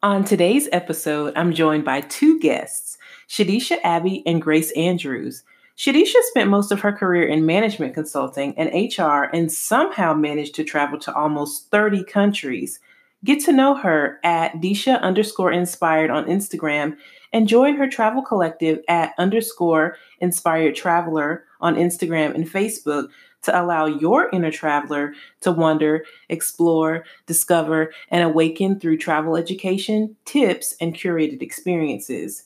On today's episode, I'm joined by two guests, Shadisha Abbey and Grace Andrews. Shadisha spent most of her career in management consulting and HR and somehow managed to travel to almost 30 countries. Get to know her at Disha underscore inspired on Instagram and join her travel collective at underscore inspired traveler on Instagram and Facebook to allow your inner traveler to wander, explore, discover, and awaken through travel education, tips, and curated experiences.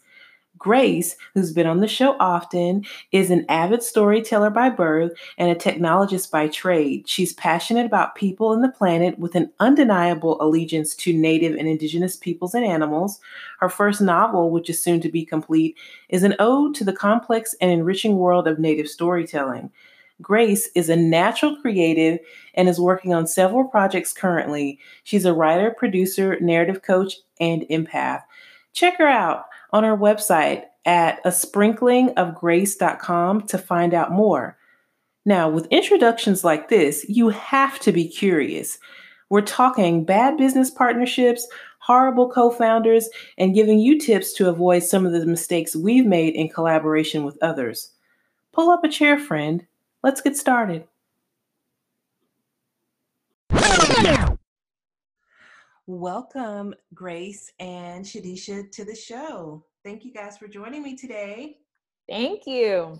Grace, who's been on the show often, is an avid storyteller by birth and a technologist by trade. She's passionate about people and the planet with an undeniable allegiance to Native and Indigenous peoples and animals. Her first novel, which is soon to be complete, is an ode to the complex and enriching world of Native storytelling. Grace is a natural creative and is working on several projects currently. She's a writer, producer, narrative coach, and empath. Check her out on our website at a sprinklingofgrace.com to find out more. Now, with introductions like this, you have to be curious. We're talking bad business partnerships, horrible co founders, and giving you tips to avoid some of the mistakes we've made in collaboration with others. Pull up a chair, friend. Let's get started. Welcome, Grace and Shadisha, to the show. Thank you guys for joining me today. Thank you.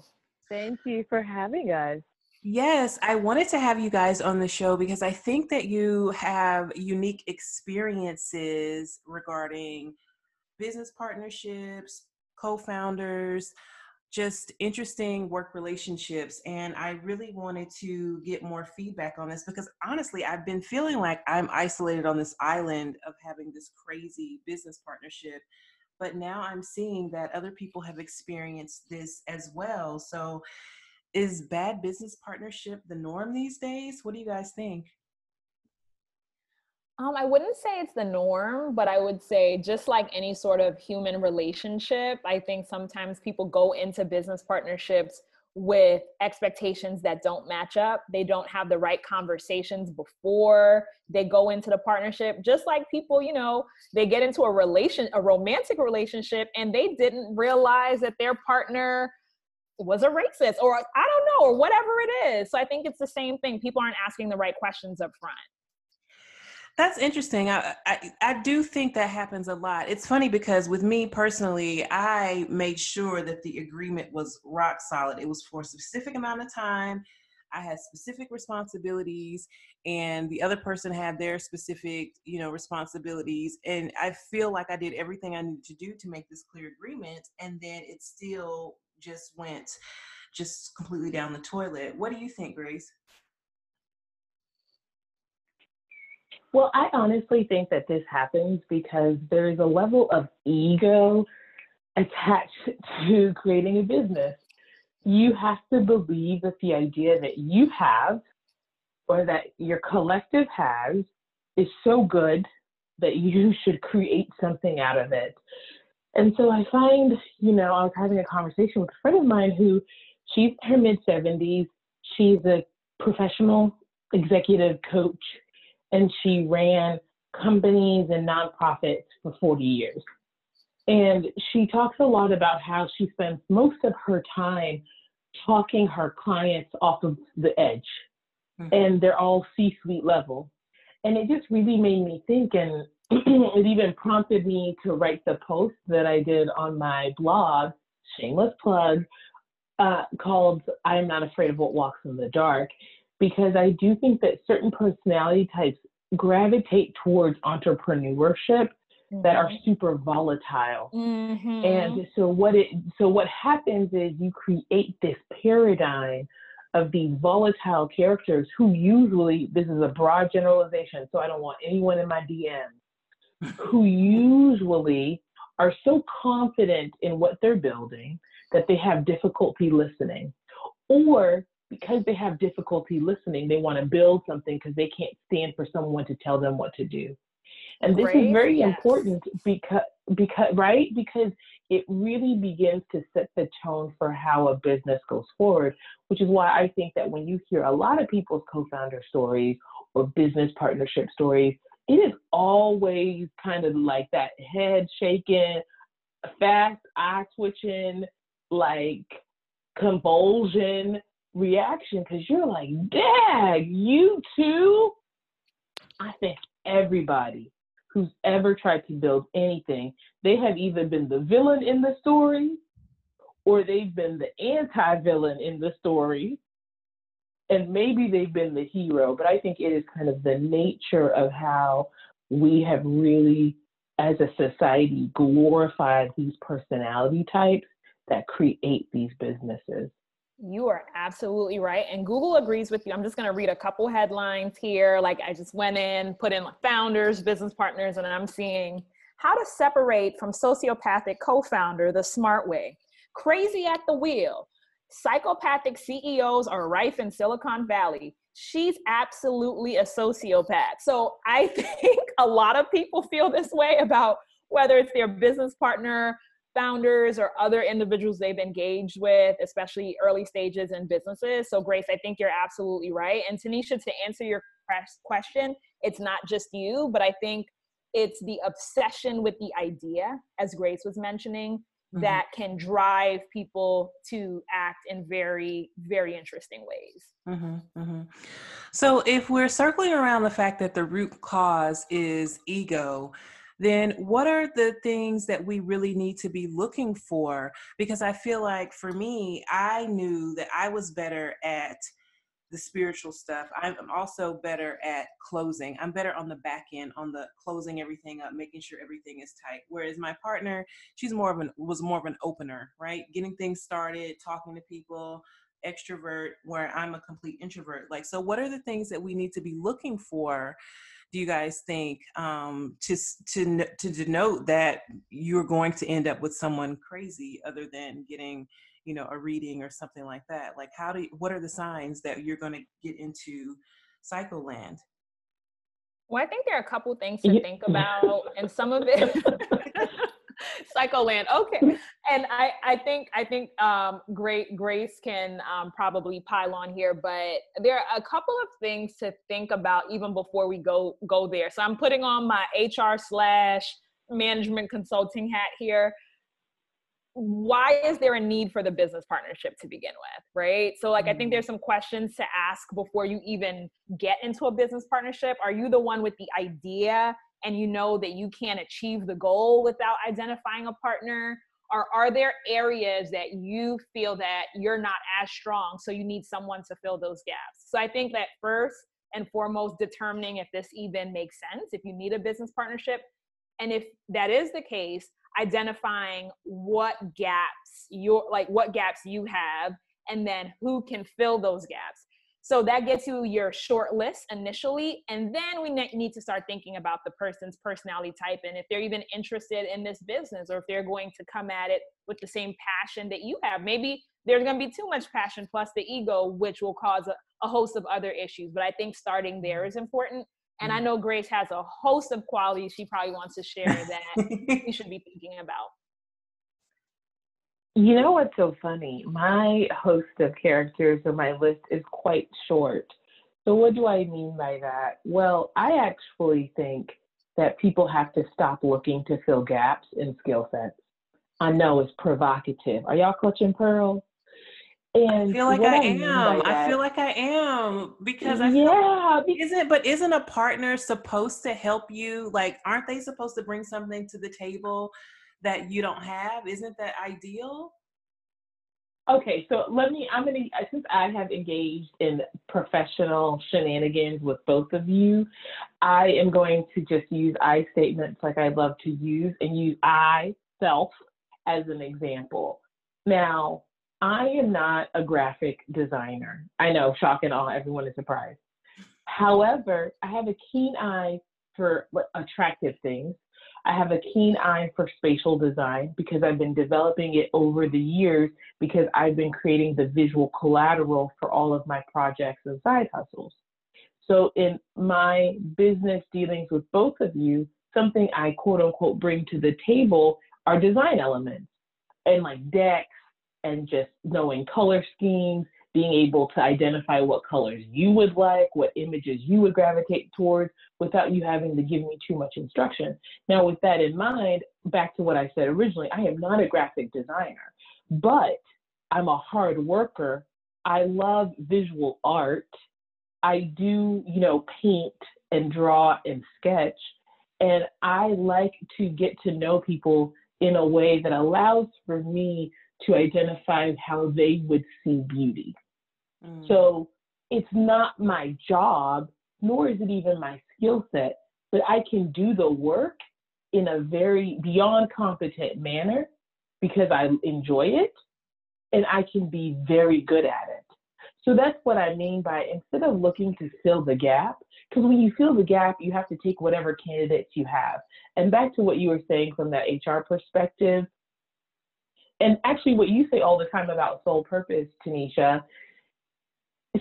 Thank you for having us. Yes, I wanted to have you guys on the show because I think that you have unique experiences regarding business partnerships, co founders, just interesting work relationships. And I really wanted to get more feedback on this because honestly, I've been feeling like I'm isolated on this island of having this crazy business partnership. But now I'm seeing that other people have experienced this as well. So, is bad business partnership the norm these days? What do you guys think? Um, I wouldn't say it's the norm, but I would say just like any sort of human relationship, I think sometimes people go into business partnerships with expectations that don't match up. They don't have the right conversations before they go into the partnership. Just like people, you know, they get into a relation a romantic relationship and they didn't realize that their partner was a racist or I don't know or whatever it is. So I think it's the same thing. People aren't asking the right questions up front. That's interesting. I, I, I do think that happens a lot. It's funny because with me personally, I made sure that the agreement was rock solid. It was for a specific amount of time. I had specific responsibilities and the other person had their specific, you know, responsibilities. And I feel like I did everything I needed to do to make this clear agreement. And then it still just went just completely down the toilet. What do you think, Grace? Well, I honestly think that this happens because there is a level of ego attached to creating a business. You have to believe that the idea that you have or that your collective has is so good that you should create something out of it. And so I find, you know, I was having a conversation with a friend of mine who she's in her mid 70s. She's a professional executive coach and she ran companies and nonprofits for 40 years. And she talks a lot about how she spends most of her time talking her clients off of the edge, mm-hmm. and they're all C suite level. And it just really made me think, and it even prompted me to write the post that I did on my blog, shameless plug, uh, called I Am Not Afraid of What Walks in the Dark because I do think that certain personality types gravitate towards entrepreneurship mm-hmm. that are mm-hmm. super volatile. Mm-hmm. And so what it so what happens is you create this paradigm of these volatile characters who usually this is a broad generalization, so I don't want anyone in my DMs who usually are so confident in what they're building that they have difficulty listening or because they have difficulty listening, they want to build something because they can't stand for someone to tell them what to do. And this is very yes. important because because right because it really begins to set the tone for how a business goes forward, which is why I think that when you hear a lot of people's co-founder stories or business partnership stories, it is always kind of like that head shaking, fast eye twitching, like convulsion reaction because you're like, Dad, you too? I think everybody who's ever tried to build anything, they have either been the villain in the story or they've been the anti villain in the story. And maybe they've been the hero, but I think it is kind of the nature of how we have really, as a society, glorified these personality types that create these businesses. You are absolutely right. And Google agrees with you. I'm just going to read a couple headlines here. Like I just went in, put in founders, business partners, and I'm seeing how to separate from sociopathic co founder the smart way. Crazy at the wheel. Psychopathic CEOs are rife in Silicon Valley. She's absolutely a sociopath. So I think a lot of people feel this way about whether it's their business partner, founders or other individuals they've engaged with, especially early stages in businesses. So, Grace, I think you're absolutely right. And Tanisha, to answer your question, it's not just you, but I think it's the obsession with the idea, as Grace was mentioning, mm-hmm. that can drive people to act in very, very interesting ways. Mm-hmm, mm-hmm. So, if we're circling around the fact that the root cause is ego, then what are the things that we really need to be looking for? Because I feel like for me, I knew that I was better at the spiritual stuff. I'm also better at closing. I'm better on the back end, on the closing everything up, making sure everything is tight. Whereas my partner, she's more of an was more of an opener, right? Getting things started, talking to people, extrovert, where I'm a complete introvert. Like, so what are the things that we need to be looking for do you guys think um, to to to denote that you're going to end up with someone crazy other than getting you know a reading or something like that? Like how do you, what are the signs that you're going to get into psycho land well i think there are a couple things to think about and some of it Psycholand. Okay. And I, I think I think um, great Grace can um, probably pile on here, but there are a couple of things to think about even before we go go there. So I'm putting on my HR slash management consulting hat here. Why is there a need for the business partnership to begin with? Right. So like I think mm. there's some questions to ask before you even get into a business partnership. Are you the one with the idea and you know that you can't achieve the goal without identifying a partner? Or are there areas that you feel that you're not as strong, so you need someone to fill those gaps? So I think that first and foremost, determining if this even makes sense, if you need a business partnership. And if that is the case, identifying what gaps your like what gaps you have and then who can fill those gaps so that gets you your short list initially. And then we need to start thinking about the person's personality type and if they're even interested in this business or if they're going to come at it with the same passion that you have. Maybe there's going to be too much passion plus the ego, which will cause a, a host of other issues. But I think starting there is important. And I mm. know Grace has a host of qualities she probably wants to share that you should be thinking about. You know what's so funny? My host of characters or my list is quite short. So, what do I mean by that? Well, I actually think that people have to stop looking to fill gaps in skill sets. I know it's provocative. Are y'all clutching pearls? And I feel like I, I am. I feel like I am because I yeah. Like, isn't but isn't a partner supposed to help you? Like, aren't they supposed to bring something to the table that you don't have? Isn't that ideal? Okay, so let me, I'm going to, uh, since I have engaged in professional shenanigans with both of you, I am going to just use I statements like I love to use and use I, self, as an example. Now, I am not a graphic designer. I know, shock and awe, everyone is surprised. However, I have a keen eye for attractive things. I have a keen eye for spatial design because I've been developing it over the years because I've been creating the visual collateral for all of my projects and side hustles. So in my business dealings with both of you, something I quote unquote bring to the table are design elements and like decks and just knowing color schemes, being able to identify what colors you would like, what images you would gravitate towards without you having to give me too much instruction. Now, with that in mind, back to what I said originally, I am not a graphic designer, but I'm a hard worker. I love visual art. I do, you know, paint and draw and sketch. And I like to get to know people in a way that allows for me to identify how they would see beauty. Mm. So it's not my job, nor is it even my skill set, but I can do the work in a very beyond competent manner because I enjoy it and I can be very good at it. So that's what I mean by instead of looking to fill the gap, because when you fill the gap, you have to take whatever candidates you have. And back to what you were saying from that HR perspective, and actually what you say all the time about soul purpose, Tanisha,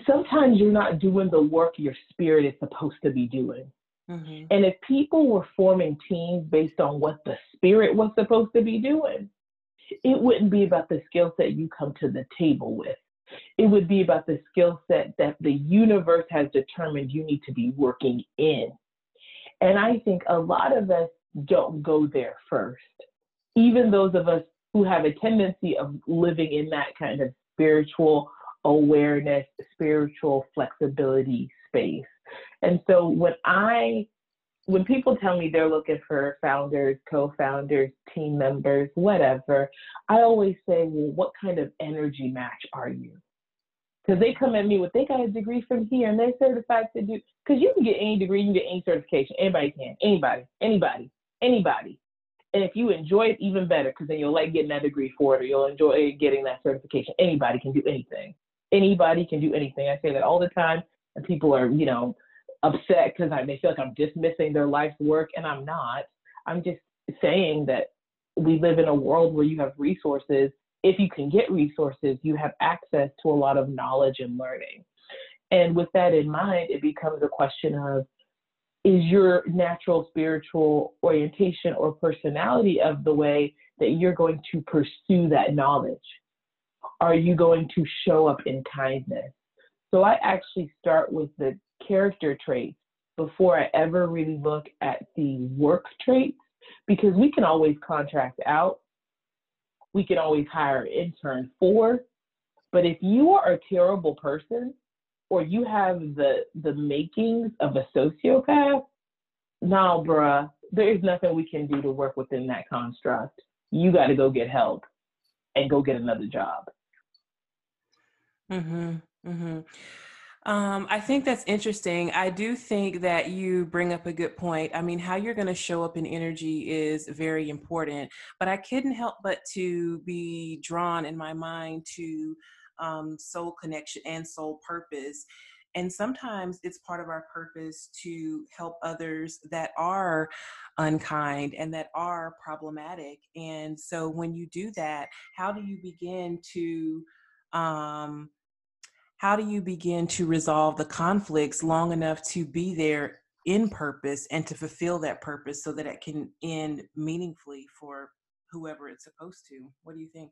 sometimes you're not doing the work your spirit is supposed to be doing. Mm-hmm. And if people were forming teams based on what the spirit was supposed to be doing, it wouldn't be about the skill set you come to the table with. It would be about the skill set that the universe has determined you need to be working in. And I think a lot of us don't go there first. Even those of us who have a tendency of living in that kind of spiritual awareness, spiritual flexibility space. And so when I when people tell me they're looking for founders, co-founders, team members, whatever, I always say, well, what kind of energy match are you? Because they come at me with, they got a degree from here and they're certified to do, because you can get any degree, you can get any certification. Anybody can, anybody, anybody, anybody. And if you enjoy it, even better, because then you'll like getting that degree for it or you'll enjoy getting that certification. Anybody can do anything. Anybody can do anything. I say that all the time, and people are, you know, upset because I they feel like I'm dismissing their life's work, and I'm not. I'm just saying that we live in a world where you have resources. If you can get resources, you have access to a lot of knowledge and learning. And with that in mind, it becomes a question of is your natural spiritual orientation or personality of the way that you're going to pursue that knowledge? Are you going to show up in kindness? So I actually start with the character traits before I ever really look at the work traits because we can always contract out. We can always hire an intern for. But if you are a terrible person or you have the the makings of a sociopath, nah, bruh, there is nothing we can do to work within that construct. You got to go get help and go get another job. Mhm. Mhm. Um, I think that's interesting. I do think that you bring up a good point. I mean, how you're going to show up in energy is very important, but I couldn't help but to be drawn in my mind to um, soul connection and soul purpose. And sometimes it's part of our purpose to help others that are unkind and that are problematic. And so when you do that, how do you begin to um, how do you begin to resolve the conflicts long enough to be there in purpose and to fulfill that purpose so that it can end meaningfully for whoever it's supposed to? What do you think?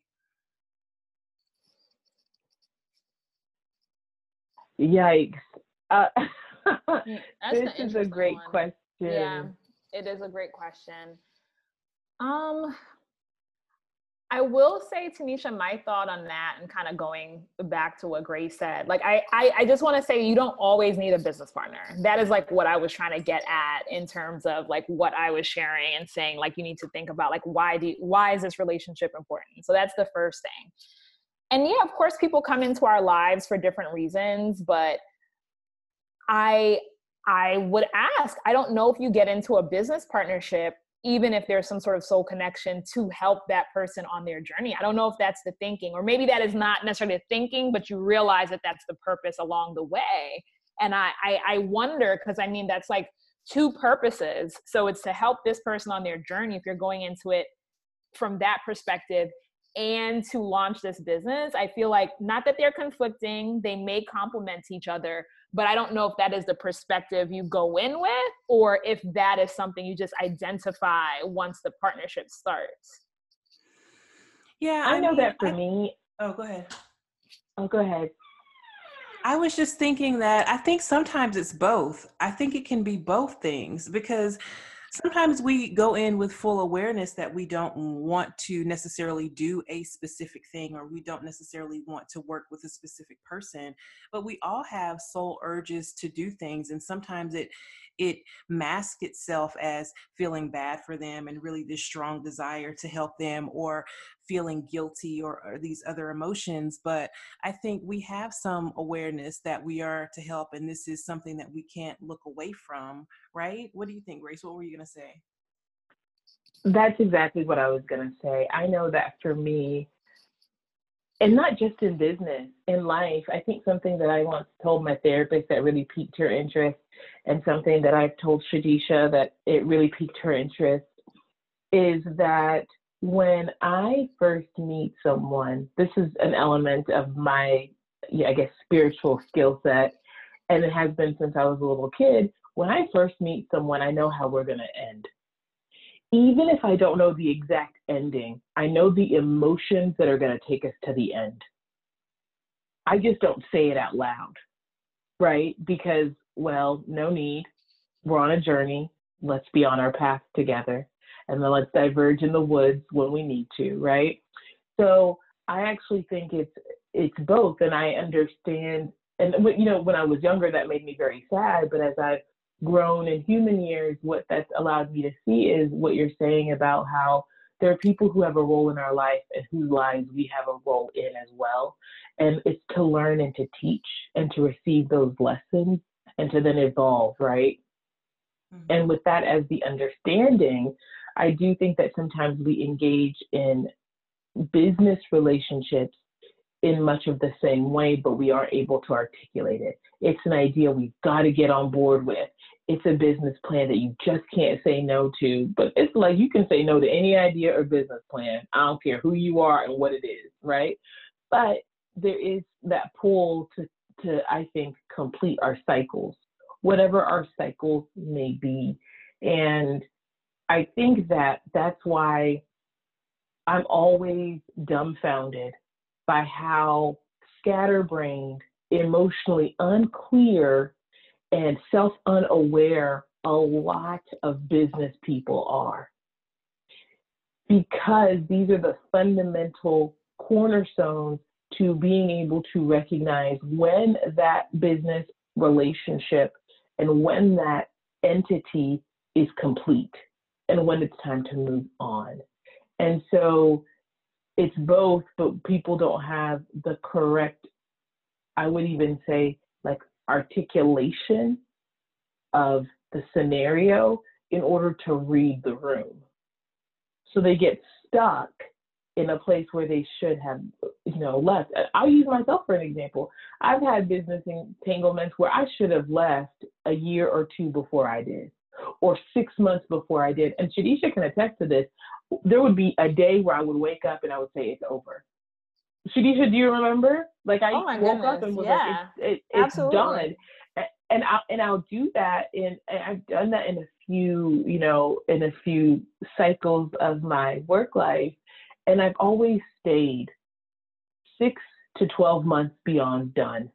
Yikes. Uh, this is a great one. question. Yeah, it is a great question. Um, I will say, Tanisha, my thought on that and kind of going back to what Grace said, like I, I, I just want to say you don't always need a business partner. That is like what I was trying to get at in terms of like what I was sharing and saying like you need to think about like why do you, why is this relationship important? So that's the first thing. And yeah, of course, people come into our lives for different reasons, but I I would ask, I don't know if you get into a business partnership even if there's some sort of soul connection to help that person on their journey. I don't know if that's the thinking, or maybe that is not necessarily the thinking, but you realize that that's the purpose along the way. And I, I, I wonder, because I mean, that's like two purposes. So it's to help this person on their journey if you're going into it from that perspective and to launch this business. I feel like not that they're conflicting, they may complement each other, but I don't know if that is the perspective you go in with or if that is something you just identify once the partnership starts. Yeah, I, I know mean, that for I, me. Oh, go ahead. Oh, go ahead. I was just thinking that I think sometimes it's both. I think it can be both things because sometimes we go in with full awareness that we don't want to necessarily do a specific thing or we don't necessarily want to work with a specific person but we all have soul urges to do things and sometimes it it masks itself as feeling bad for them and really this strong desire to help them or feeling guilty or, or, these other emotions but i think we have some awareness that we are to help and this is something that we can't look away from right? What do you think grace? What were you going to say? That's exactly what i was going to say. I know that for me and not just in business, in life. I think something that I once told my therapist that really piqued her interest, and something that I've told Shadisha that it really piqued her interest, is that when I first meet someone, this is an element of my, yeah, I guess, spiritual skill set, and it has been since I was a little kid. When I first meet someone, I know how we're going to end even if I don't know the exact ending, I know the emotions that are going to take us to the end. I just don't say it out loud, right? Because, well, no need. We're on a journey. Let's be on our path together. And then let's diverge in the woods when we need to, right? So I actually think it's it's both, and I understand. And you know, when I was younger, that made me very sad. But as I've grown in human years, what that's allowed me to see is what you're saying about how there are people who have a role in our life and whose lives we have a role in as well. And it's to learn and to teach and to receive those lessons and to then evolve, right? Mm-hmm. And with that as the understanding, I do think that sometimes we engage in business relationships in much of the same way, but we aren't able to articulate it. It's an idea we've got to get on board with. It's a business plan that you just can't say no to. But it's like you can say no to any idea or business plan. I don't care who you are and what it is, right? But there is that pull to, to I think, complete our cycles, whatever our cycles may be. And I think that that's why I'm always dumbfounded by how scatterbrained, emotionally unclear, and self unaware a lot of business people are. Because these are the fundamental cornerstones to being able to recognize when that business relationship and when that entity is complete and when it's time to move on. And so it's both, but people don't have the correct, I would even say, like articulation of the scenario in order to read the room. So they get stuck in a place where they should have, you know, left. I'll use myself for an example. I've had business entanglements where I should have left a year or two before I did, or six months before I did. And Shadisha can attest to this there would be a day where I would wake up and I would say it's over. Shadisha, do you remember? Like I oh woke goodness. up and was yeah. like, it's, it, it's done. And I and I'll do that in I've done that in a few, you know, in a few cycles of my work life. And I've always stayed six to 12 months beyond done.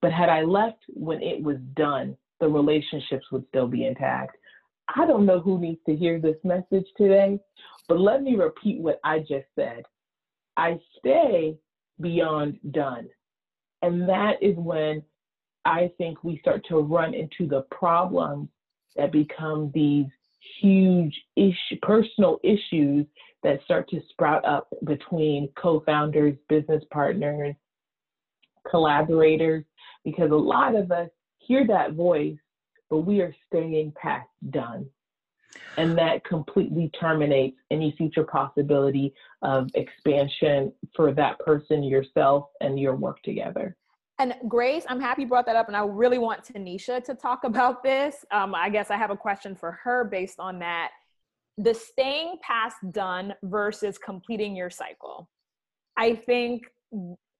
But had I left when it was done, the relationships would still be intact. I don't know who needs to hear this message today, but let me repeat what I just said. I stay beyond done. And that is when I think we start to run into the problems that become these huge issue, personal issues that start to sprout up between co founders, business partners, collaborators, because a lot of us hear that voice but we are staying past done. And that completely terminates any future possibility of expansion for that person, yourself, and your work together. And Grace, I'm happy you brought that up, and I really want Tanisha to talk about this. Um, I guess I have a question for her based on that. The staying past done versus completing your cycle. I think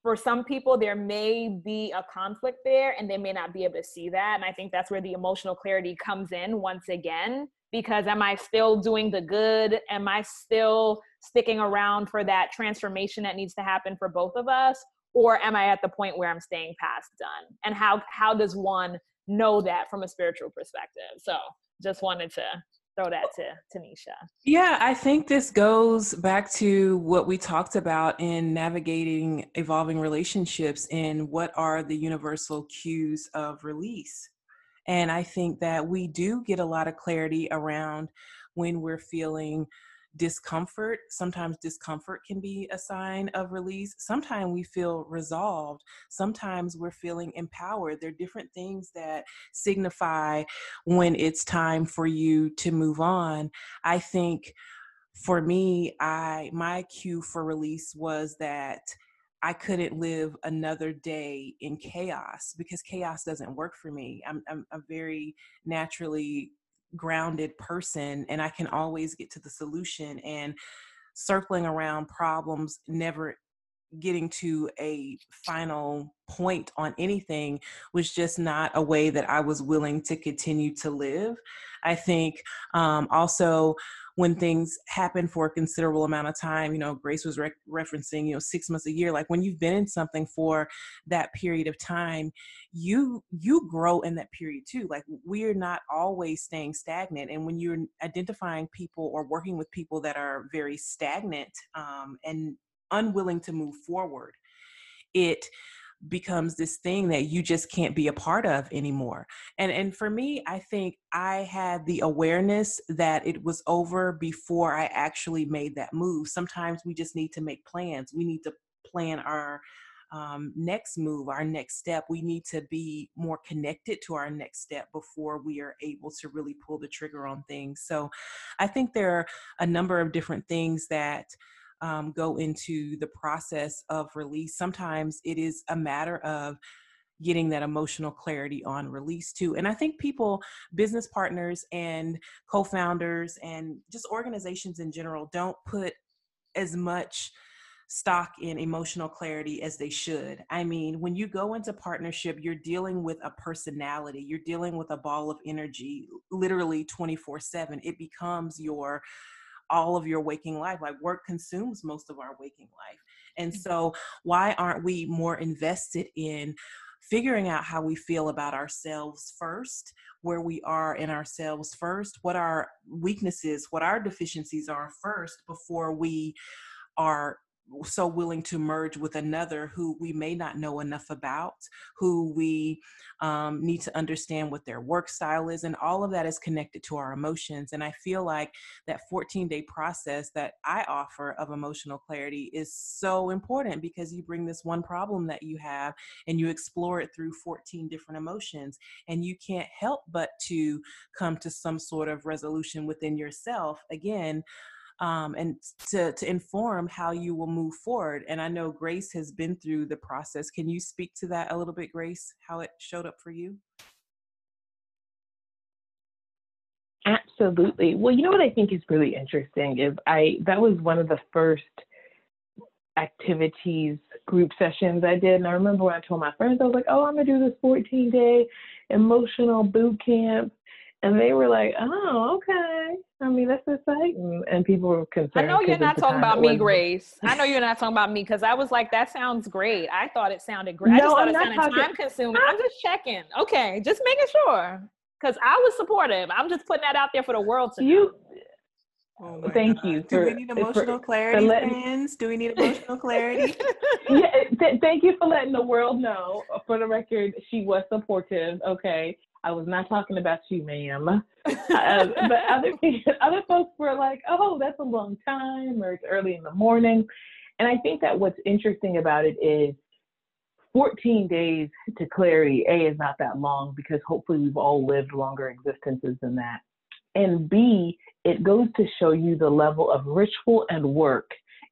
for some people there may be a conflict there and they may not be able to see that and i think that's where the emotional clarity comes in once again because am i still doing the good am i still sticking around for that transformation that needs to happen for both of us or am I at the point where I'm staying past done? And how how does one know that from a spiritual perspective? So just wanted to throw that to Tanisha. Yeah, I think this goes back to what we talked about in navigating evolving relationships and what are the universal cues of release. And I think that we do get a lot of clarity around when we're feeling discomfort. Sometimes discomfort can be a sign of release. Sometimes we feel resolved. Sometimes we're feeling empowered. There are different things that signify when it's time for you to move on. I think for me, I my cue for release was that I couldn't live another day in chaos because chaos doesn't work for me. I'm, I'm, I'm very naturally grounded person and I can always get to the solution and circling around problems never getting to a final point on anything was just not a way that I was willing to continue to live. I think um, also when things happen for a considerable amount of time, you know, Grace was re- referencing, you know, six months a year. Like when you've been in something for that period of time, you you grow in that period too. Like we're not always staying stagnant, and when you're identifying people or working with people that are very stagnant um, and unwilling to move forward, it becomes this thing that you just can't be a part of anymore. And and for me, I think I had the awareness that it was over before I actually made that move. Sometimes we just need to make plans. We need to plan our um, next move, our next step. We need to be more connected to our next step before we are able to really pull the trigger on things. So I think there are a number of different things that um, go into the process of release. Sometimes it is a matter of getting that emotional clarity on release too. And I think people, business partners and co founders and just organizations in general, don't put as much stock in emotional clarity as they should. I mean, when you go into partnership, you're dealing with a personality, you're dealing with a ball of energy literally 24 7. It becomes your all of your waking life. Like work consumes most of our waking life. And mm-hmm. so, why aren't we more invested in figuring out how we feel about ourselves first, where we are in ourselves first, what our weaknesses, what our deficiencies are first before we are so willing to merge with another who we may not know enough about, who we um, need to understand what their work style is, and all of that is connected to our emotions. And I feel like that 14 day process that I offer of emotional clarity is so important because you bring this one problem that you have and you explore it through 14 different emotions, and you can't help but to come to some sort of resolution within yourself. Again, um, and to, to inform how you will move forward. And I know Grace has been through the process. Can you speak to that a little bit, Grace, how it showed up for you? Absolutely. Well, you know what I think is really interesting is I that was one of the first activities group sessions I did. And I remember when I told my friends, I was like, oh, I'm gonna do this 14 day emotional boot camp. And they were like, oh, okay. I mean, that's exciting. And people were concerned. I know you're not talking about me, Grace. I know you're not talking about me because I was like, that sounds great. I thought it sounded great. No, I just thought I'm it sounded talking... time consuming. I'm just checking. Okay, just making sure. Because I was supportive. I'm just putting that out there for the world to you, Oh Thank God. you. For, Do we need emotional for, clarity, for letting, friends? Do we need emotional clarity? yeah, th- thank you for letting the world know. For the record, she was supportive. Okay, I was not talking about you, ma'am. uh, but other other folks were like, "Oh, that's a long time," or "It's early in the morning." And I think that what's interesting about it is 14 days to clarity. A is not that long because hopefully we've all lived longer existences than that. And B, it goes to show you the level of ritual and work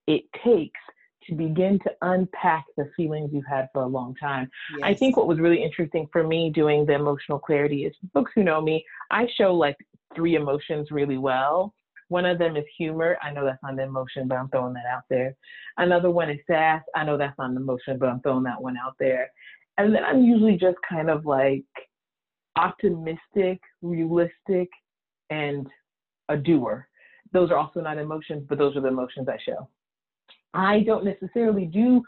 it takes to begin to unpack the feelings you've had for a long time. Yes. I think what was really interesting for me doing the emotional clarity is folks who know me, I show like three emotions really well. One of them is humor. I know that's not an emotion, but I'm throwing that out there. Another one is sass. I know that's not an emotion, but I'm throwing that one out there. And then I'm usually just kind of like optimistic, realistic, and a doer. Those are also not emotions, but those are the emotions I show. I don't necessarily do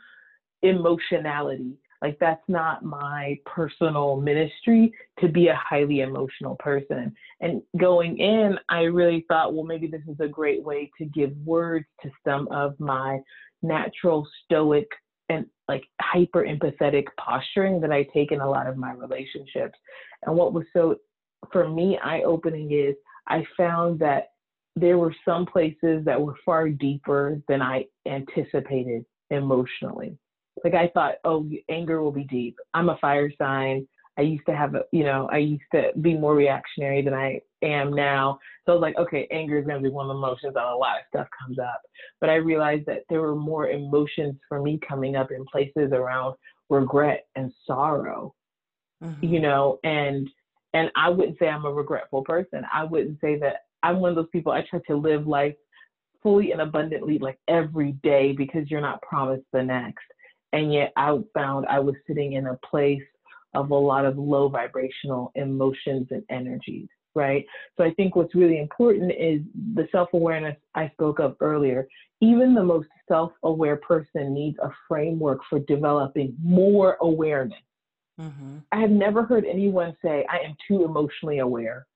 emotionality. Like that's not my personal ministry to be a highly emotional person. And going in, I really thought, well, maybe this is a great way to give words to some of my natural stoic and like hyper empathetic posturing that I take in a lot of my relationships. And what was so for me eye opening is I found that there were some places that were far deeper than I anticipated emotionally. Like I thought, oh, anger will be deep. I'm a fire sign. I used to have a, you know, I used to be more reactionary than I am now. So I was like, okay, anger is going to be one of the emotions that a lot of stuff comes up. But I realized that there were more emotions for me coming up in places around regret and sorrow, mm-hmm. you know, and, and I wouldn't say I'm a regretful person. I wouldn't say that I'm one of those people, I try to live life fully and abundantly like every day because you're not promised the next. And yet I found I was sitting in a place of a lot of low vibrational emotions and energies, right? So I think what's really important is the self awareness I spoke of earlier. Even the most self aware person needs a framework for developing more awareness. Mm-hmm. I have never heard anyone say, I am too emotionally aware.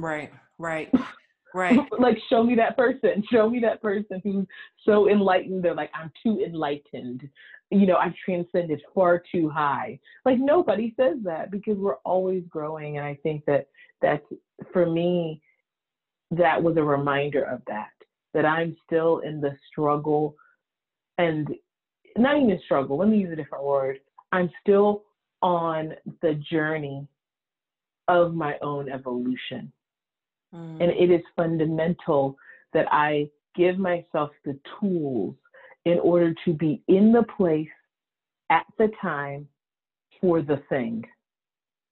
Right, right. Right. like show me that person. Show me that person who's so enlightened. They're like, I'm too enlightened. You know, I've transcended far too high. Like nobody says that because we're always growing. And I think that that's for me, that was a reminder of that, that I'm still in the struggle and not even struggle, let me use a different word. I'm still on the journey of my own evolution Mm. And it is fundamental that I give myself the tools in order to be in the place at the time for the thing,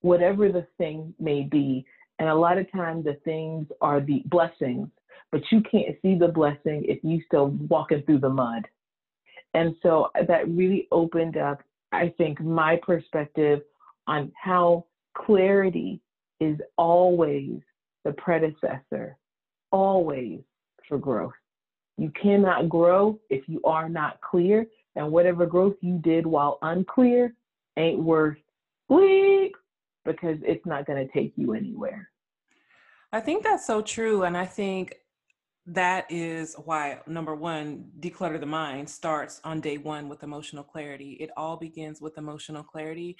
whatever the thing may be. And a lot of times the things are the blessings, but you can't see the blessing if you're still walking through the mud. And so that really opened up, I think, my perspective on how clarity is always the predecessor, always for growth. You cannot grow if you are not clear, and whatever growth you did while unclear ain't worth bleep because it's not going to take you anywhere. I think that's so true. And I think that is why, number one, declutter the mind starts on day one with emotional clarity. It all begins with emotional clarity.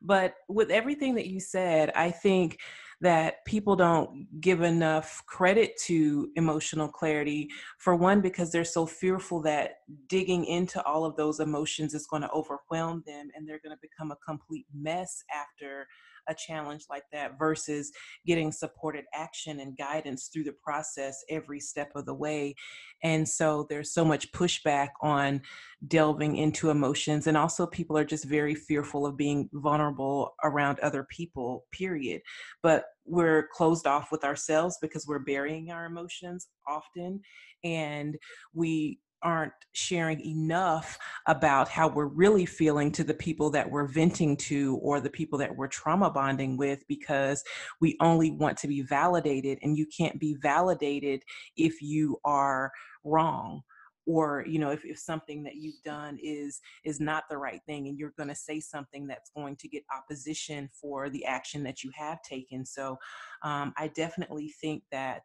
But with everything that you said, I think that people don't give enough credit to emotional clarity. For one, because they're so fearful that digging into all of those emotions is going to overwhelm them and they're going to become a complete mess after a challenge like that versus getting supported action and guidance through the process every step of the way. And so there's so much pushback on delving into emotions. And also, people are just very fearful of being vulnerable around other people, period. But we're closed off with ourselves because we're burying our emotions often. And we aren't sharing enough about how we're really feeling to the people that we're venting to or the people that we're trauma bonding with because we only want to be validated and you can't be validated if you are wrong or you know if, if something that you've done is is not the right thing and you're going to say something that's going to get opposition for the action that you have taken. So um, i definitely think that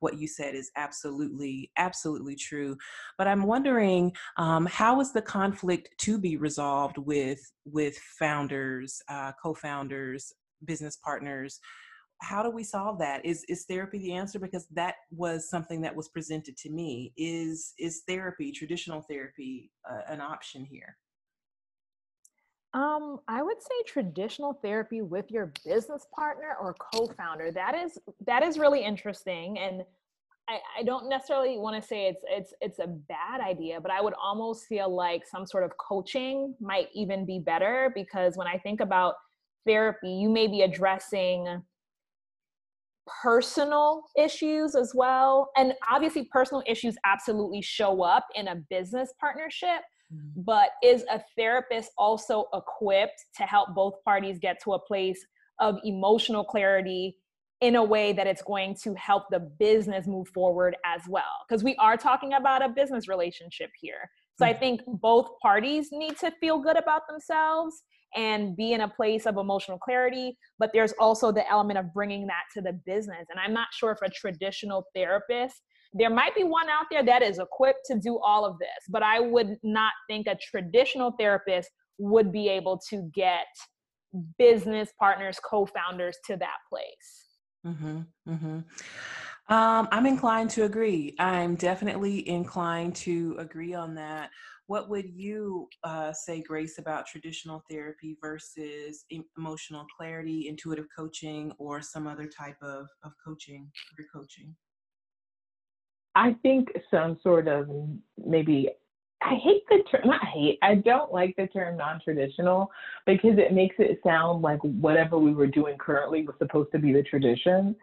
what you said is absolutely absolutely true but i'm wondering um, how is the conflict to be resolved with with founders uh, co-founders business partners? How do we solve that? Is is therapy the answer? Because that was something that was presented to me. Is is therapy traditional therapy uh, an option here um, I would say traditional therapy with your business partner or co-founder. That is that is really interesting, and I, I don't necessarily want to say it's it's it's a bad idea, but I would almost feel like some sort of coaching might even be better because when I think about therapy, you may be addressing personal issues as well, and obviously personal issues absolutely show up in a business partnership Mm-hmm. But is a therapist also equipped to help both parties get to a place of emotional clarity in a way that it's going to help the business move forward as well? Because we are talking about a business relationship here. So I think both parties need to feel good about themselves and be in a place of emotional clarity. But there's also the element of bringing that to the business. And I'm not sure if a traditional therapist, there might be one out there that is equipped to do all of this, but I would not think a traditional therapist would be able to get business partners, co founders to that place. Mm-hmm, mm-hmm. Um, I'm inclined to agree. I'm definitely inclined to agree on that. What would you uh, say, Grace, about traditional therapy versus emotional clarity, intuitive coaching, or some other type of, of coaching, career coaching? I think some sort of maybe I hate the term, not hate, I don't like the term non traditional because it makes it sound like whatever we were doing currently was supposed to be the tradition.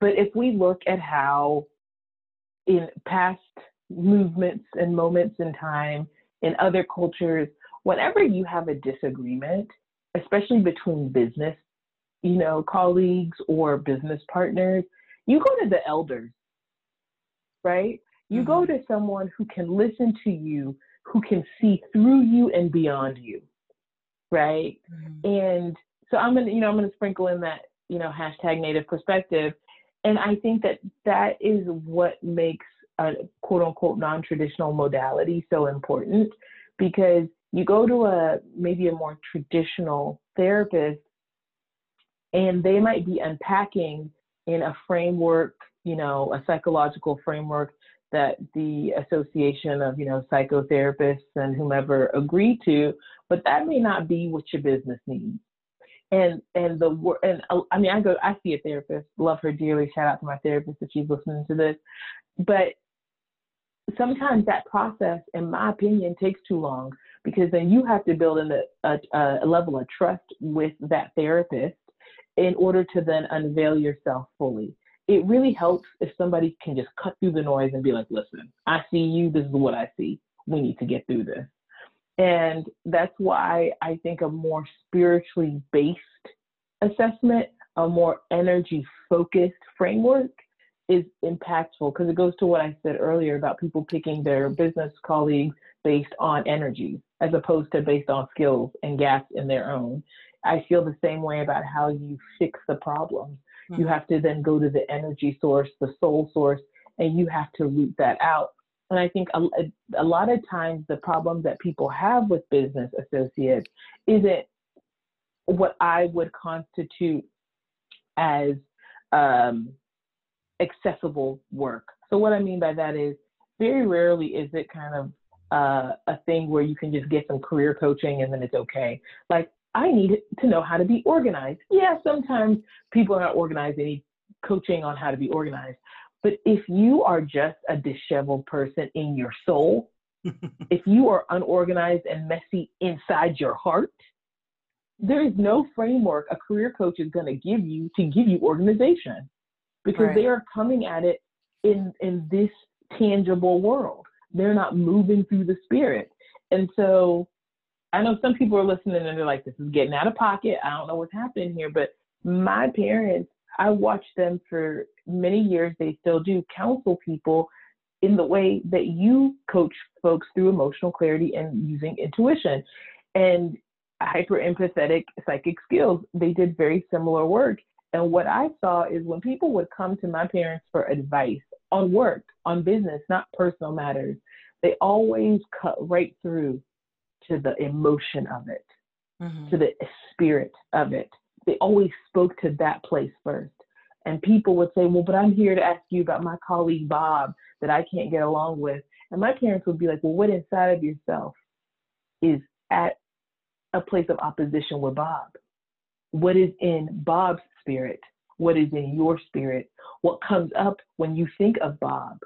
But if we look at how in past movements and moments in time in other cultures, whenever you have a disagreement, especially between business, you know, colleagues or business partners, you go to the elders, right? You mm-hmm. go to someone who can listen to you, who can see through you and beyond you, right? Mm-hmm. And so I'm gonna, you know, I'm gonna sprinkle in that, you know, hashtag native perspective. And I think that that is what makes a quote unquote non-traditional modality so important because you go to a maybe a more traditional therapist and they might be unpacking in a framework, you know, a psychological framework that the association of you know psychotherapists and whomever agree to but that may not be what your business needs. And and the and uh, i mean i go i see a therapist love her dearly shout out to my therapist if she's listening to this but sometimes that process in my opinion takes too long because then you have to build in a, a, a level of trust with that therapist in order to then unveil yourself fully it really helps if somebody can just cut through the noise and be like, listen, I see you. This is what I see. We need to get through this. And that's why I think a more spiritually based assessment, a more energy focused framework is impactful because it goes to what I said earlier about people picking their business colleagues based on energy as opposed to based on skills and gaps in their own. I feel the same way about how you fix the problem. Mm-hmm. You have to then go to the energy source, the soul source, and you have to root that out. And I think a, a lot of times the problem that people have with business associates isn't what I would constitute as um, accessible work. So what I mean by that is very rarely is it kind of uh, a thing where you can just get some career coaching and then it's okay. Like I need to know how to be organized. Yeah, sometimes people are not organized. They need coaching on how to be organized. But if you are just a disheveled person in your soul, if you are unorganized and messy inside your heart, there is no framework a career coach is going to give you to give you organization because right. they are coming at it in in this tangible world. They're not moving through the spirit. And so I know some people are listening and they're like, this is getting out of pocket. I don't know what's happening here. But my parents, I watched them for many years. They still do counsel people in the way that you coach folks through emotional clarity and using intuition and hyper empathetic psychic skills. They did very similar work. And what I saw is when people would come to my parents for advice on work, on business, not personal matters, they always cut right through to the emotion of it, mm-hmm. to the spirit of it. They always spoke to that place first. And people would say, Well, but I'm here to ask you about my colleague Bob that I can't get along with. And my parents would be like, Well, what inside of yourself is at a place of opposition with Bob? What is in Bob's spirit? What is in your spirit? What comes up when you think of Bob?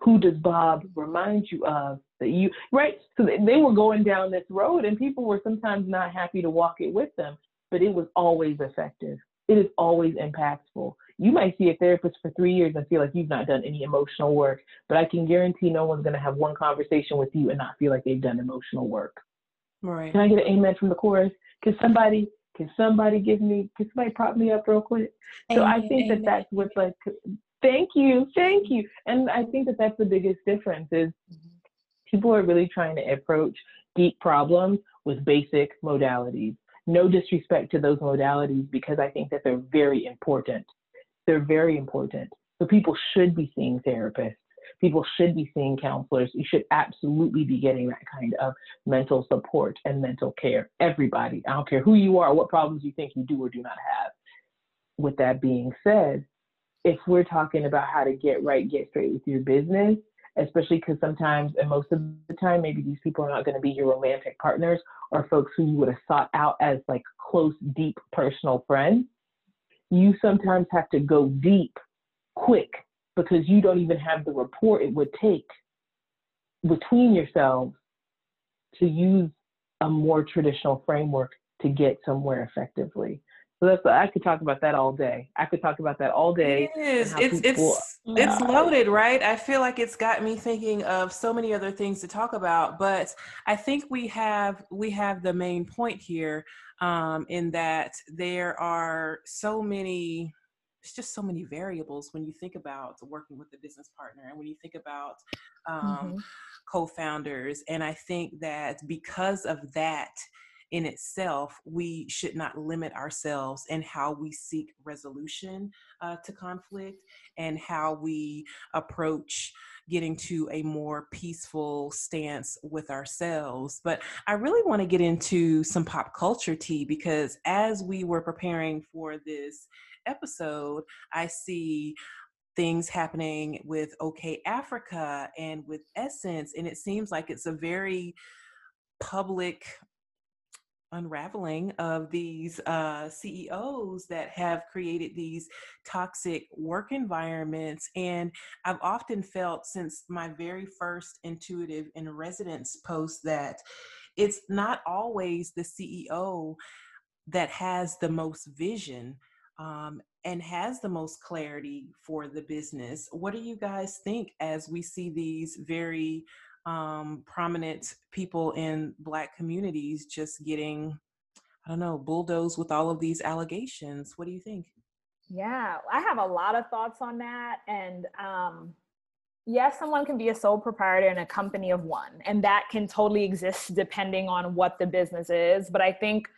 Who does Bob remind you of? That you right? So they were going down this road and people were sometimes not happy to walk it with them but it was always effective. It is always impactful. You might see a therapist for three years and feel like you've not done any emotional work but i can guarantee no one's going to have one conversation with you and not feel like they've done emotional work. Right. Can i get an amen from the chorus? Can somebody can somebody give me can somebody prop me up real quick? Amen, so i think amen. that that's what's like thank you thank you. And i think that that's the biggest difference is mm-hmm People are really trying to approach deep problems with basic modalities. No disrespect to those modalities because I think that they're very important. They're very important. So people should be seeing therapists. People should be seeing counselors. You should absolutely be getting that kind of mental support and mental care. Everybody, I don't care who you are, what problems you think you do or do not have. With that being said, if we're talking about how to get right, get straight with your business, especially because sometimes and most of the time, maybe these people are not going to be your romantic partners or folks who you would have sought out as like close, deep personal friends. You sometimes have to go deep quick because you don't even have the rapport it would take between yourselves to use a more traditional framework to get somewhere effectively. So that's I could talk about that all day. I could talk about that all day. It is. It's people, it's yeah. it's loaded, right? I feel like it's got me thinking of so many other things to talk about, but I think we have we have the main point here um, in that there are so many it's just so many variables when you think about working with a business partner and when you think about um, mm-hmm. co-founders and i think that because of that in itself we should not limit ourselves in how we seek resolution uh, to conflict and how we approach getting to a more peaceful stance with ourselves. But I really want to get into some pop culture tea because as we were preparing for this episode, I see things happening with OkayAfrica and with Essence, and it seems like it's a very public unraveling of these uh, CEOs that have created these toxic work environments. And I've often felt since my very first intuitive in residence post that it's not always the CEO that has the most vision um, and has the most clarity for the business. What do you guys think as we see these very um, prominent people in Black communities just getting, I don't know, bulldozed with all of these allegations? What do you think? Yeah, I have a lot of thoughts on that. And um, yes, someone can be a sole proprietor in a company of one, and that can totally exist depending on what the business is. But I think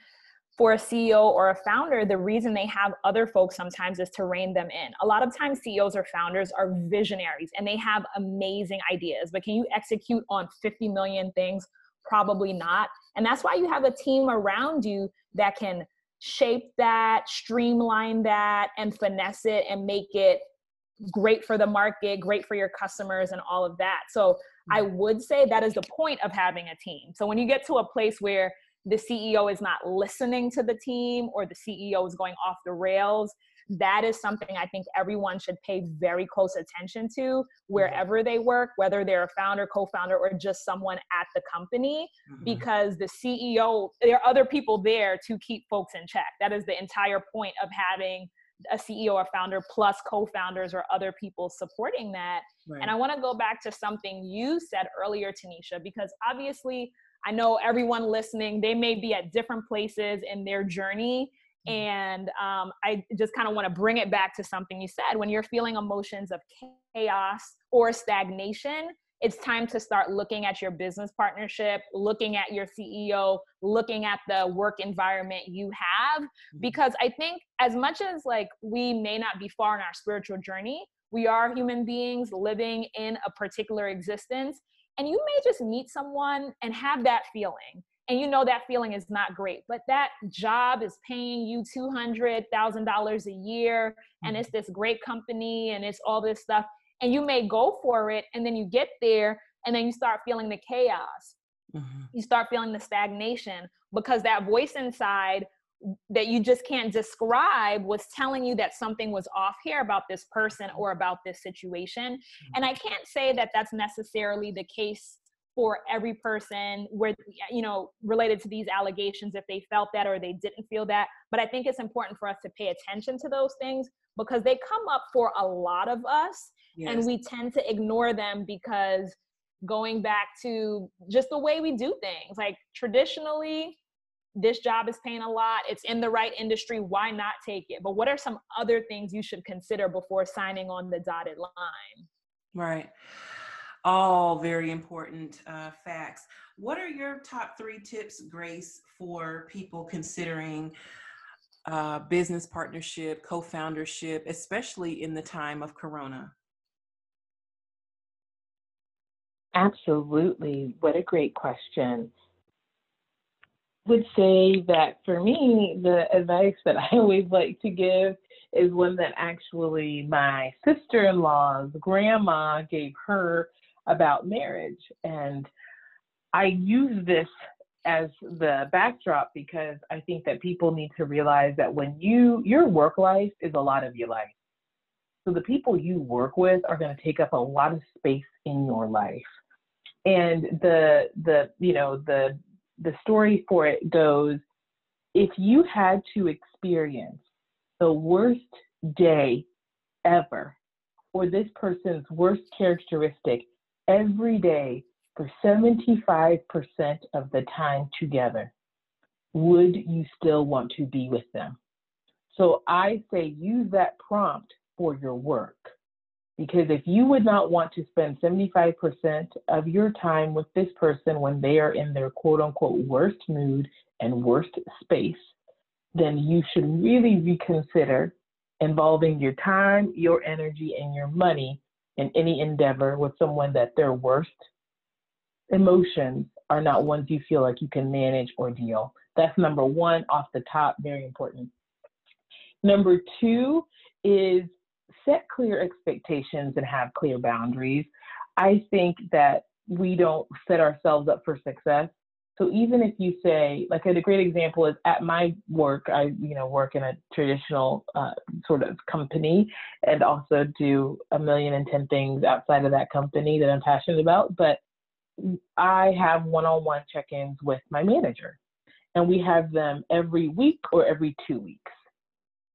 for a CEO or a founder, the reason they have other folks sometimes is to rein them in. A lot of times, CEOs or founders are visionaries and they have amazing ideas, but can you execute on 50 million things? Probably not. And that's why you have a team around you that can shape that, streamline that, and finesse it and make it great for the market, great for your customers, and all of that. So I mm-hmm. would say that is the point of having a team. So when you get to a place where the CEO is not listening to the team or the CEO is going off the rails. That is something I think everyone should pay very close attention to wherever they work, whether they're a founder, co founder, or just someone at the company, mm-hmm. because the CEO, there are other people there to keep folks in check. That is the entire point of having a CEO or founder plus co-founders or other people supporting that. Right. And I want to go back to something you said earlier, Tanisha, because obviously I know everyone listening, they may be at different places in their journey. Mm-hmm. And um, I just kind of want to bring it back to something you said. When you're feeling emotions of chaos or stagnation, it's time to start looking at your business partnership, looking at your CEO, looking at the work environment you have. Mm-hmm. Because I think, as much as like we may not be far in our spiritual journey, we are human beings living in a particular existence and you may just meet someone and have that feeling and you know that feeling is not great but that job is paying you $200000 a year and mm-hmm. it's this great company and it's all this stuff and you may go for it and then you get there and then you start feeling the chaos mm-hmm. you start feeling the stagnation because that voice inside that you just can't describe was telling you that something was off here about this person or about this situation. Mm-hmm. And I can't say that that's necessarily the case for every person where you know related to these allegations if they felt that or they didn't feel that but i think it's important for us to pay attention to those things because they come up for a lot of us yes. and we tend to ignore them because going back to just the way we do things like traditionally this job is paying a lot, it's in the right industry, why not take it? But what are some other things you should consider before signing on the dotted line? Right. All very important uh, facts. What are your top three tips, Grace, for people considering uh, business partnership, co foundership, especially in the time of Corona? Absolutely. What a great question. Would say that for me, the advice that I always like to give is one that actually my sister in law's grandma gave her about marriage. And I use this as the backdrop because I think that people need to realize that when you, your work life is a lot of your life. So the people you work with are going to take up a lot of space in your life. And the, the, you know, the, the story for it goes, if you had to experience the worst day ever or this person's worst characteristic every day for 75% of the time together, would you still want to be with them? So I say use that prompt for your work. Because if you would not want to spend 75% of your time with this person when they are in their quote unquote worst mood and worst space, then you should really reconsider involving your time, your energy, and your money in any endeavor with someone that their worst emotions are not ones you feel like you can manage or deal. That's number one off the top, very important. Number two is set clear expectations and have clear boundaries. I think that we don't set ourselves up for success. So even if you say, like a great example is at my work, I you know work in a traditional uh, sort of company and also do a million and ten things outside of that company that I'm passionate about. But I have one-on-one check-ins with my manager, and we have them every week or every two weeks.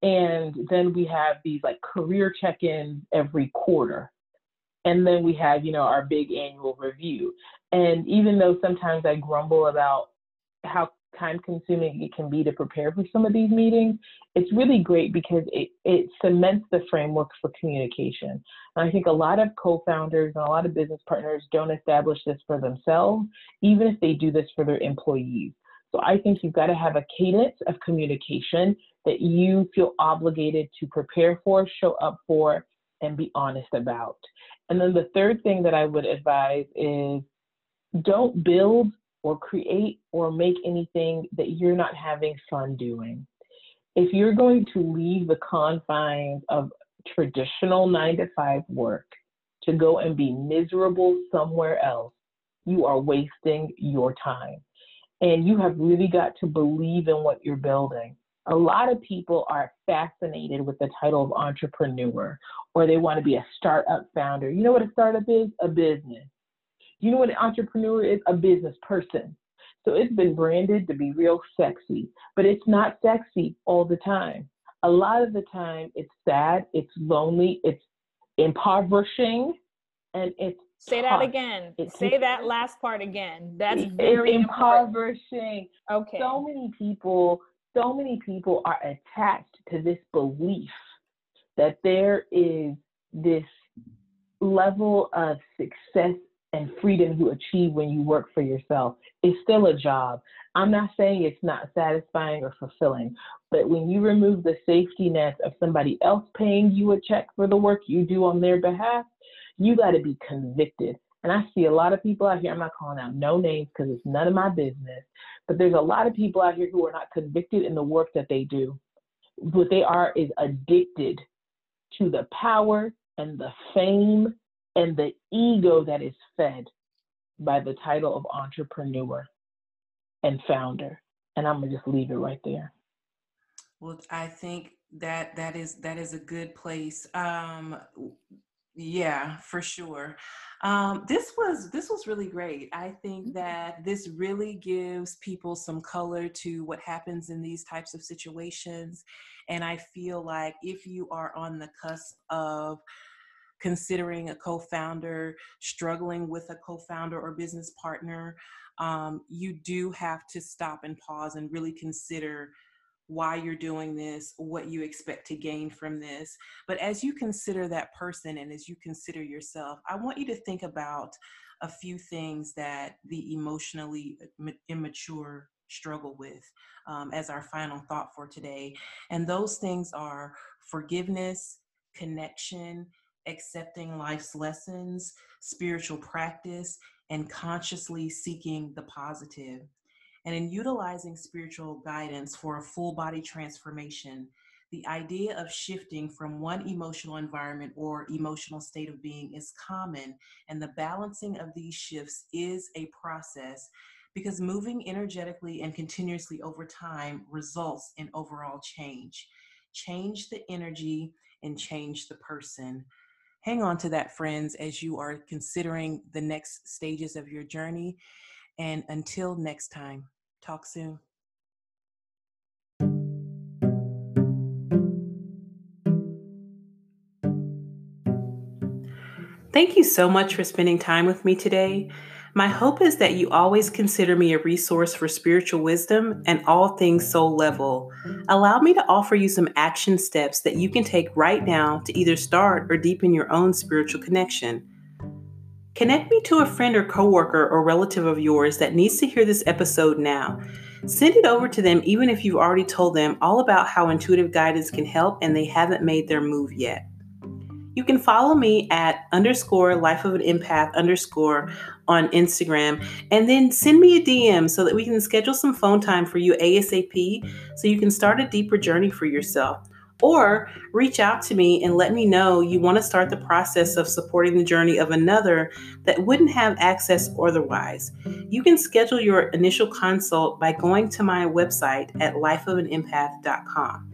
And then we have these like career check-ins every quarter. And then we have, you know, our big annual review. And even though sometimes I grumble about how time consuming it can be to prepare for some of these meetings, it's really great because it, it cements the framework for communication. And I think a lot of co founders and a lot of business partners don't establish this for themselves, even if they do this for their employees. So I think you've got to have a cadence of communication that you feel obligated to prepare for, show up for, and be honest about. And then the third thing that I would advise is don't build or create or make anything that you're not having fun doing. If you're going to leave the confines of traditional nine to five work to go and be miserable somewhere else, you are wasting your time. And you have really got to believe in what you're building a lot of people are fascinated with the title of entrepreneur or they want to be a startup founder. You know what a startup is? A business. You know what an entrepreneur is? A business person. So it's been branded to be real sexy, but it's not sexy all the time. A lot of the time, it's sad, it's lonely, it's impoverishing, and it's Say that again. It's, Say that last part again. That's very impoverishing. Important. Okay. So many people so many people are attached to this belief that there is this level of success and freedom you achieve when you work for yourself. It's still a job. I'm not saying it's not satisfying or fulfilling, but when you remove the safety net of somebody else paying you a check for the work you do on their behalf, you got to be convicted. And I see a lot of people out here, I'm not calling out no names because it's none of my business, but there's a lot of people out here who are not convicted in the work that they do. What they are is addicted to the power and the fame and the ego that is fed by the title of entrepreneur and founder. And I'm gonna just leave it right there. Well, I think that that is that is a good place. Um, yeah, for sure. Um, this was this was really great. I think mm-hmm. that this really gives people some color to what happens in these types of situations, and I feel like if you are on the cusp of considering a co-founder, struggling with a co-founder or business partner, um, you do have to stop and pause and really consider why you're doing this, what you expect to gain from this. But as you consider that person and as you consider yourself, I want you to think about a few things that the emotionally immature struggle with um, as our final thought for today. And those things are forgiveness, connection, accepting life's lessons, spiritual practice, and consciously seeking the positive. And in utilizing spiritual guidance for a full body transformation, the idea of shifting from one emotional environment or emotional state of being is common, and the balancing of these shifts is a process because moving energetically and continuously over time results in overall change. Change the energy and change the person. Hang on to that, friends, as you are considering the next stages of your journey. And until next time, talk soon. Thank you so much for spending time with me today. My hope is that you always consider me a resource for spiritual wisdom and all things soul level. Allow me to offer you some action steps that you can take right now to either start or deepen your own spiritual connection. Connect me to a friend or coworker or relative of yours that needs to hear this episode now. Send it over to them even if you've already told them all about how intuitive guidance can help and they haven't made their move yet. You can follow me at underscore life of an empath underscore on Instagram and then send me a DM so that we can schedule some phone time for you ASAP so you can start a deeper journey for yourself. Or reach out to me and let me know you want to start the process of supporting the journey of another that wouldn't have access otherwise. You can schedule your initial consult by going to my website at lifeofanempath.com.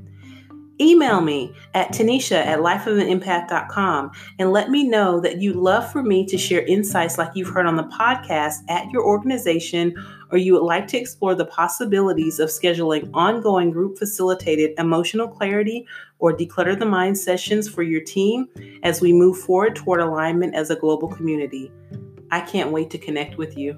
Email me at Tanisha at lifeofananempath.com and let me know that you'd love for me to share insights like you've heard on the podcast at your organization, or you would like to explore the possibilities of scheduling ongoing group facilitated emotional clarity or declutter the mind sessions for your team as we move forward toward alignment as a global community. I can't wait to connect with you.